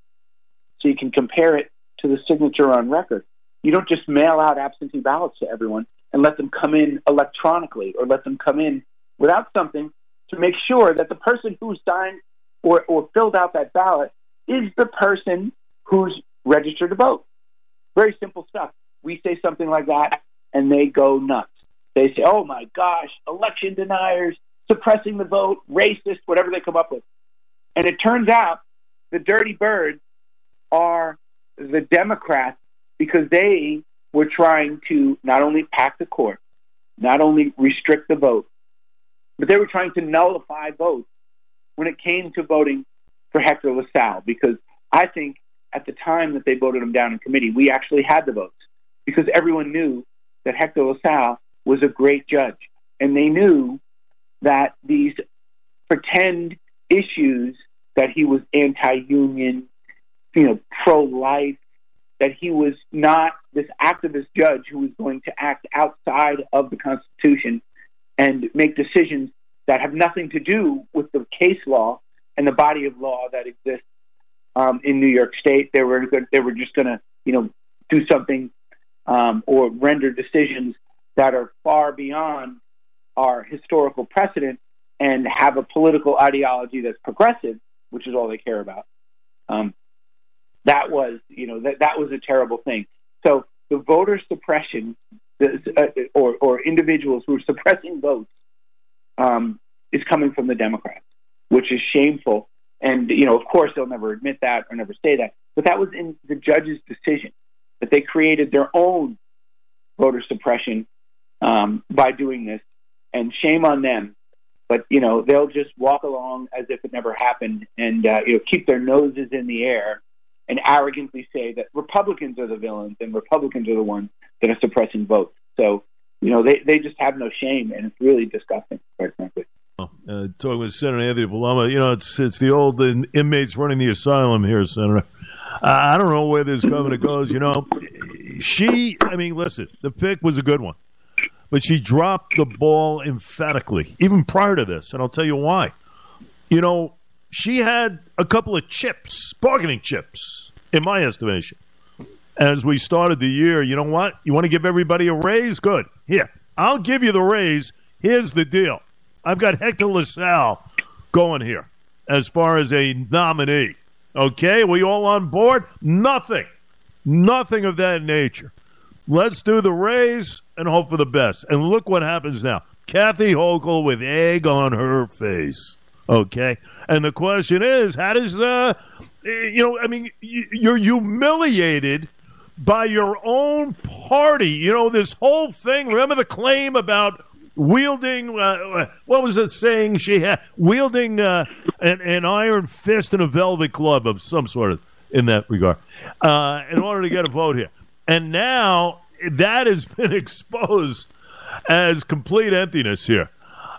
so you can compare it to the signature on record? You don't just mail out absentee ballots to everyone and let them come in electronically or let them come in without something to make sure that the person who signed or, or filled out that ballot is the person who's registered to vote. Very simple stuff. We say something like that, and they go nuts. They say, oh my gosh, election deniers, suppressing the vote, racist, whatever they come up with. And it turns out the dirty birds are the Democrats because they were trying to not only pack the court, not only restrict the vote, but they were trying to nullify votes when it came to voting for Hector LaSalle because I think at the time that they voted him down in committee, we actually had the votes because everyone knew that Hector LaSalle was a great judge. And they knew that these pretend issues that he was anti union, you know, pro life, that he was not this activist judge who was going to act outside of the Constitution and make decisions that have nothing to do with the case law and the body of law that exists um, in New York State. They were they were just going to you know do something um, or render decisions that are far beyond our historical precedent and have a political ideology that's progressive, which is all they care about. Um, that was you know that that was a terrible thing. So the voter suppression the, uh, or or individuals who are suppressing votes um, is coming from the Democrats, which is shameful and, you know, of course, they'll never admit that or never say that. But that was in the judge's decision that they created their own voter suppression um, by doing this. And shame on them. But, you know, they'll just walk along as if it never happened and, uh, you know, keep their noses in the air and arrogantly say that Republicans are the villains and Republicans are the ones that are suppressing votes. So, you know, they, they just have no shame, and it's really disgusting, quite frankly. Uh, talking with Senator Anthony Palumbo, you know, it's it's the old inmates running the asylum here, Senator. I don't know where this governor goes. You know, she. I mean, listen, the pick was a good one, but she dropped the ball emphatically, even prior to this, and I'll tell you why. You know, she had a couple of chips, bargaining chips, in my estimation. As we started the year, you know what? You want to give everybody a raise? Good. Here, I'll give you the raise. Here's the deal I've got Hector LaSalle going here as far as a nominee. Okay, we all on board? Nothing. Nothing of that nature. Let's do the raise and hope for the best. And look what happens now. Kathy Hochul with egg on her face. Okay. And the question is, how does the, you know, I mean, you're humiliated by your own party. You know, this whole thing. Remember the claim about wielding uh, what was it saying she had wielding uh, an, an, iron fist and a velvet glove of some sort of in that regard uh, in order to get a vote here and now that has been exposed as complete emptiness here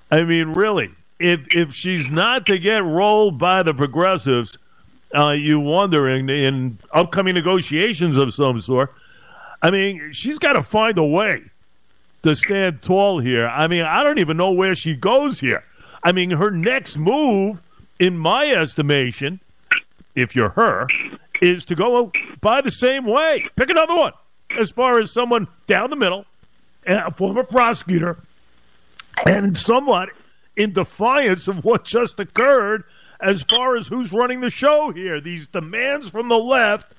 i mean really if if she's not to get rolled by the progressives uh, you wonder in, in upcoming negotiations of some sort i mean she's got to find a way to stand tall here. I mean, I don't even know where she goes here. I mean, her next move, in my estimation, if you're her, is to go by the same way. Pick another one. As far as someone down the middle, a former prosecutor, and somewhat in defiance of what just occurred as far as who's running the show here. These demands from the left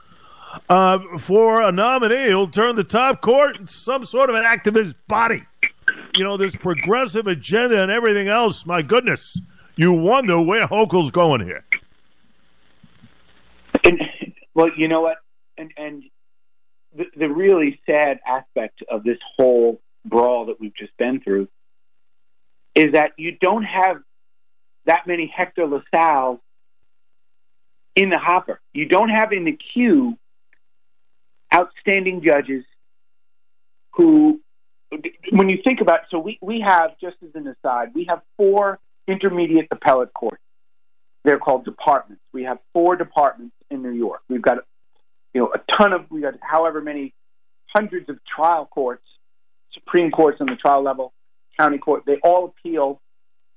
uh, for a nominee who'll turn the top court into some sort of an activist body. You know, this progressive agenda and everything else. My goodness, you wonder where Hochul's going here. And, well, you know what? And and the, the really sad aspect of this whole brawl that we've just been through is that you don't have that many Hector LaSalle in the hopper. You don't have in the queue outstanding judges who, when you think about, so we, we have, just as an aside, we have four intermediate appellate courts. They're called departments. We have four departments in New York. We've got, you know, a ton of, we got however many hundreds of trial courts, Supreme Courts on the trial level, county court. They all appeal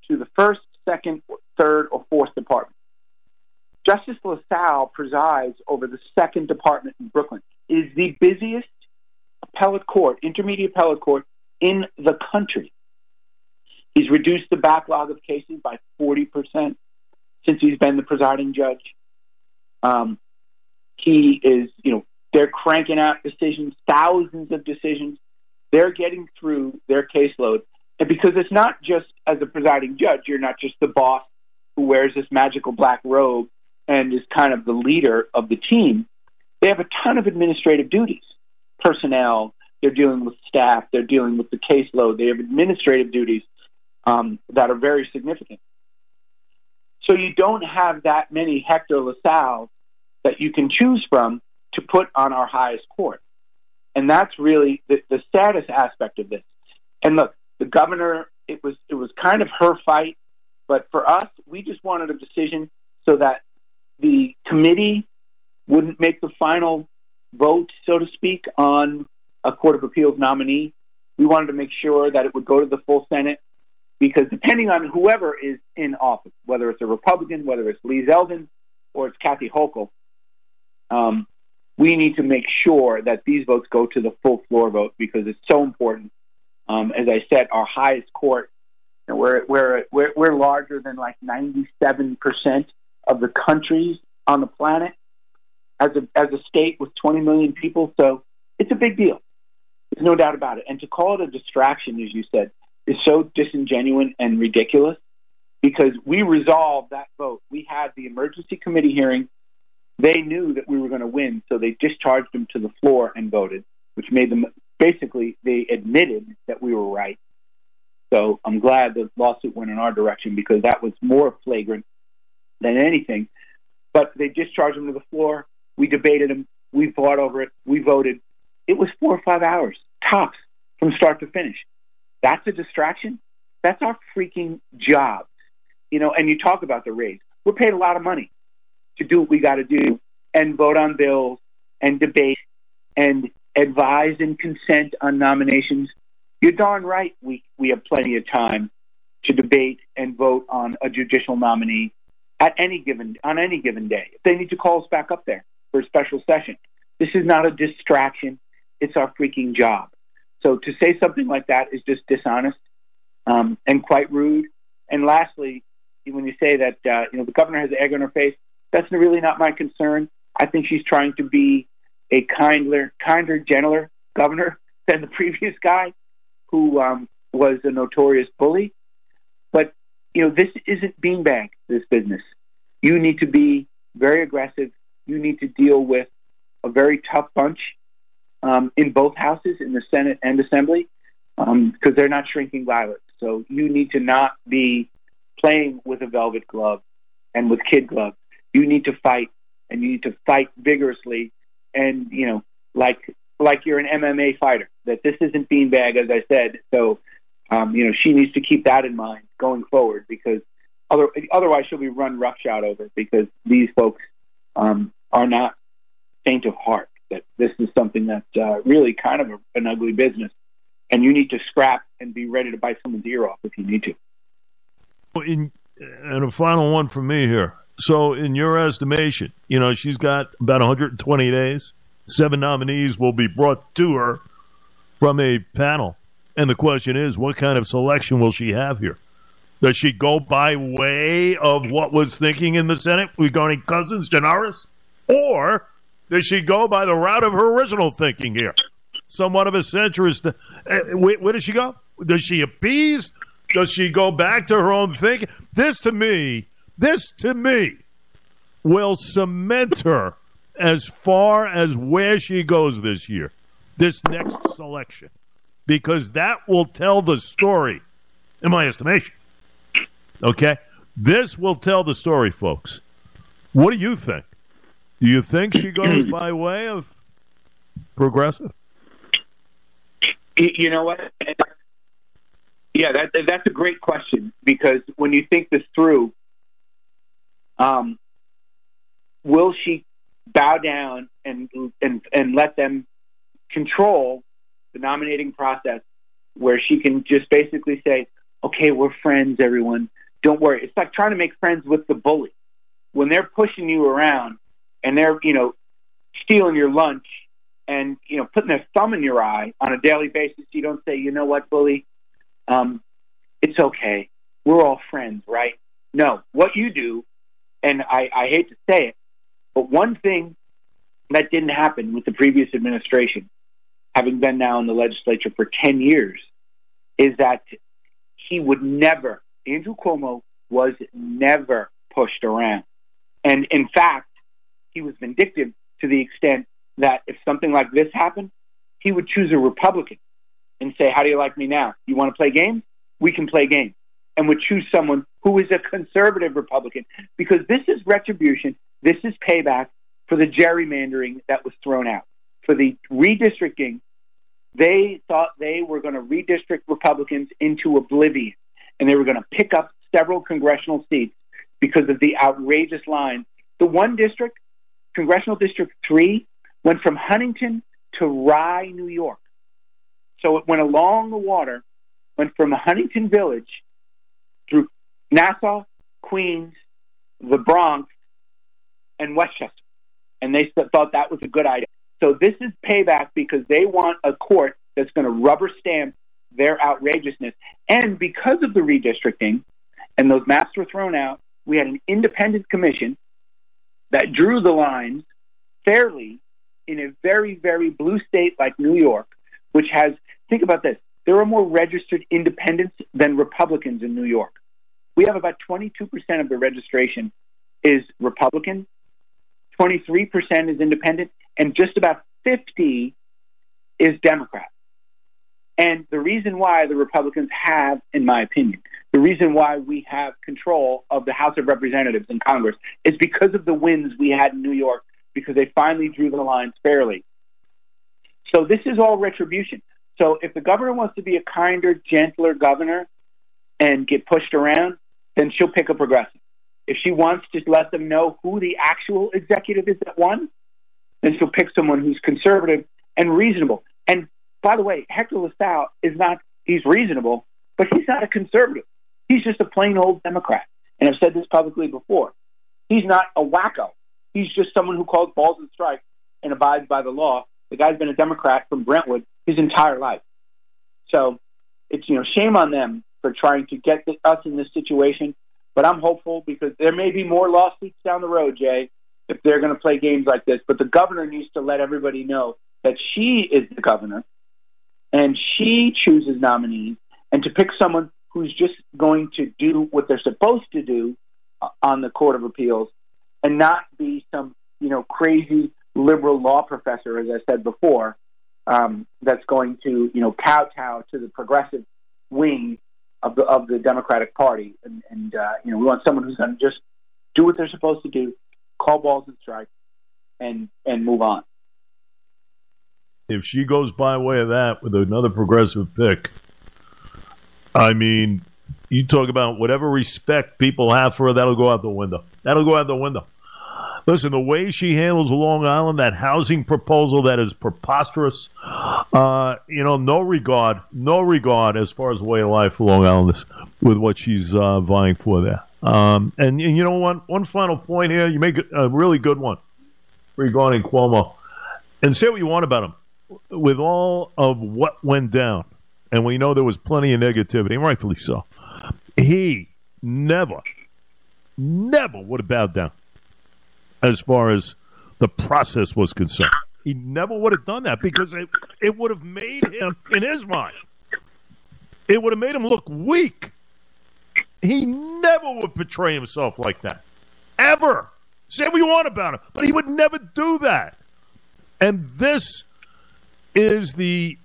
to the first, second, third, or fourth department. Justice LaSalle presides over the second department in Brooklyn. It is the busiest appellate court, intermediate appellate court in the country. He's reduced the backlog of cases by 40% since he's been the presiding judge. Um, he is, you know, they're cranking out decisions, thousands of decisions. They're getting through their caseload. And because it's not just as a presiding judge, you're not just the boss who wears this magical black robe and is kind of the leader of the team. They have a ton of administrative duties, personnel. They're dealing with staff. They're dealing with the caseload. They have administrative duties um, that are very significant. So you don't have that many Hector LaSalle that you can choose from to put on our highest court. And that's really the, the saddest aspect of this. And look, the governor, it was it was kind of her fight, but for us, we just wanted a decision so that the committee wouldn't make the final vote, so to speak, on a Court of Appeals nominee. We wanted to make sure that it would go to the full Senate because depending on whoever is in office, whether it's a Republican, whether it's Lee Zeldin, or it's Kathy Hochul, um, we need to make sure that these votes go to the full floor vote because it's so important. Um, as I said, our highest court, know, we're, we're, we're, we're larger than like 97% of the countries on the planet as a, as a state with 20 million people. So it's a big deal. There's no doubt about it. And to call it a distraction, as you said, is so disingenuous and ridiculous because we resolved that vote. We had the emergency committee hearing. They knew that we were going to win, so they discharged them to the floor and voted, which made them basically they admitted that we were right. So I'm glad the lawsuit went in our direction because that was more flagrant than anything. But they discharged them to the floor. We debated them. We fought over it. We voted. It was four or five hours tops from start to finish. That's a distraction. That's our freaking job. You know, and you talk about the raise. We're paid a lot of money to do what we got to do and vote on bills and debate and advise and consent on nominations. You're darn right. We we have plenty of time to debate and vote on a judicial nominee at any given on any given day. If they need to call us back up there for a special session, this is not a distraction. It's our freaking job. So to say something like that is just dishonest um, and quite rude. And lastly, when you say that uh, you know the governor has egg on her face, that's really not my concern. I think she's trying to be a kinder, kinder, gentler governor than the previous guy, who um, was a notorious bully. But you know, this isn't beanbag. This business. You need to be very aggressive. You need to deal with a very tough bunch um, in both houses, in the Senate and Assembly, because um, they're not shrinking violets. So you need to not be playing with a velvet glove and with kid gloves. You need to fight, and you need to fight vigorously, and you know, like like you're an MMA fighter. That this isn't beanbag, as I said. So, um, you know, she needs to keep that in mind going forward because other, otherwise she'll be run roughshod over because these folks um, are not faint of heart that this is something that's uh, really kind of a, an ugly business, and you need to scrap and be ready to bite someone's ear off if you need to. In, and a final one for me here. So, in your estimation, you know, she's got about 120 days. Seven nominees will be brought to her from a panel. And the question is, what kind of selection will she have here? Does she go by way of what was thinking in the Senate regarding Cousins, Gianaris? Or does she go by the route of her original thinking here? Somewhat of a centrist. Uh, where, where does she go? Does she appease? Does she go back to her own thinking? This to me, this to me, will cement her as far as where she goes this year, this next selection, because that will tell the story, in my estimation. Okay? This will tell the story, folks. What do you think? Do you think she goes by way of progressive? You know what? Yeah, that, that's a great question because when you think this through, um, will she bow down and and and let them control the nominating process, where she can just basically say, "Okay, we're friends, everyone. Don't worry." It's like trying to make friends with the bully when they're pushing you around and they're you know stealing your lunch and you know putting their thumb in your eye on a daily basis. You don't say, "You know what, bully." Um, it's okay. We're all friends, right? No, what you do, and I, I hate to say it, but one thing that didn't happen with the previous administration, having been now in the legislature for 10 years, is that he would never, Andrew Cuomo was never pushed around. And in fact, he was vindictive to the extent that if something like this happened, he would choose a Republican and say, How do you like me now? You want to play games? we can play games and would choose someone who is a conservative Republican because this is retribution. This is payback for the gerrymandering that was thrown out, for the redistricting. They thought they were going to redistrict Republicans into oblivion and they were going to pick up several congressional seats because of the outrageous line. The one district, Congressional District 3, went from Huntington to Rye, New York. So it went along the water went from Huntington Village through Nassau, Queens, the Bronx, and Westchester. And they thought that was a good idea. So this is payback because they want a court that's going to rubber stamp their outrageousness. And because of the redistricting and those maps were thrown out, we had an independent commission that drew the lines fairly in a very, very blue state like New York, which has, think about this, there are more registered independents than Republicans in New York. We have about 22% of the registration is Republican, 23% is independent, and just about 50 is Democrat. And the reason why the Republicans have, in my opinion, the reason why we have control of the House of Representatives in Congress is because of the wins we had in New York, because they finally drew the lines fairly. So this is all retribution. So if the governor wants to be a kinder, gentler governor and get pushed around, then she'll pick a progressive. If she wants to let them know who the actual executive is that won, then she'll pick someone who's conservative and reasonable. And by the way, Hector LaSalle is not, he's reasonable, but he's not a conservative. He's just a plain old Democrat. And I've said this publicly before. He's not a wacko. He's just someone who calls balls and strikes and abides by the law. The guy's been a Democrat from Brentwood his entire life. So it's you know shame on them for trying to get us in this situation. But I'm hopeful because there may be more lawsuits down the road, Jay, if they're going to play games like this. But the governor needs to let everybody know that she is the governor and she chooses nominees, and to pick someone who's just going to do what they're supposed to do uh, on the Court of Appeals and not be some you know crazy liberal law professor, as I said before, um, that's going to you know kowtow to the progressive wing of the of the Democratic Party, and, and uh, you know we want someone who's going to just do what they're supposed to do, call balls and strikes, and and move on. If she goes by way of that with another progressive pick, I mean, you talk about whatever respect people have for her, that'll go out the window. That'll go out the window. Listen, the way she handles Long Island, that housing proposal that is preposterous, uh, you know, no regard, no regard as far as the way of life for Long Island is with what she's uh, vying for there. Um, and, and you know one one final point here. You make a really good one regarding Cuomo, and say what you want about him. With all of what went down, and we know there was plenty of negativity, and rightfully so. He never, never would have bowed down as far as the process was concerned. He never would have done that because it, it would have made him, in his mind, it would have made him look weak. He never would portray himself like that. Ever. Say what you want about him, but he would never do that. And this is the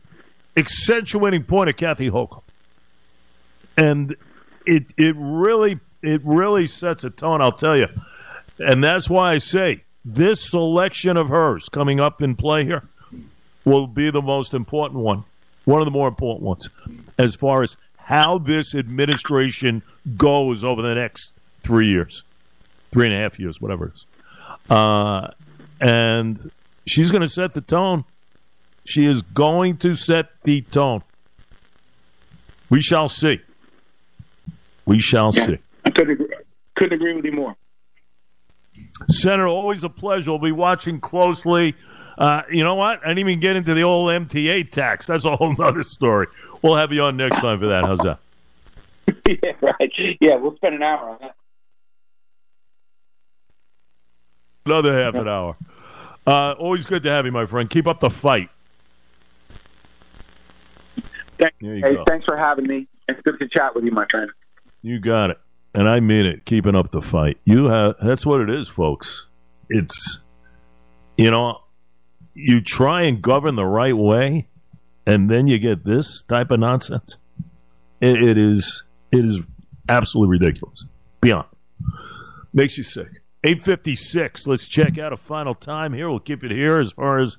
accentuating point of Kathy Hochul. And it it really it really sets a tone, I'll tell you. And that's why I say this selection of hers coming up in play here will be the most important one, one of the more important ones, as far as how this administration goes over the next three years, three and a half years, whatever it is. Uh, and she's going to set the tone. She is going to set the tone. We shall see. We shall Yeah. see. I couldn't agree, couldn't agree with you more. Senator, always a pleasure. We'll be watching closely. Uh, you know what? I didn't even get into the old MTA tax. That's a whole other story. We'll have you on next time for that. How's that? yeah, right. Yeah, we'll spend an hour on that. Another half an hour. Uh, always good to have you, my friend. Keep up the fight. Thank- There you hey, go. thanks for having me. It's good to chat with you, my friend. You got it. And I mean it. Keeping up the fight. You have. That's what it is, folks. It's, you know, you try and govern the right way, and then you get this type of nonsense. It, it is. It is absolutely ridiculous. Beyond. Makes you sick. 856. Let's check out a final time here. We'll keep it here as far as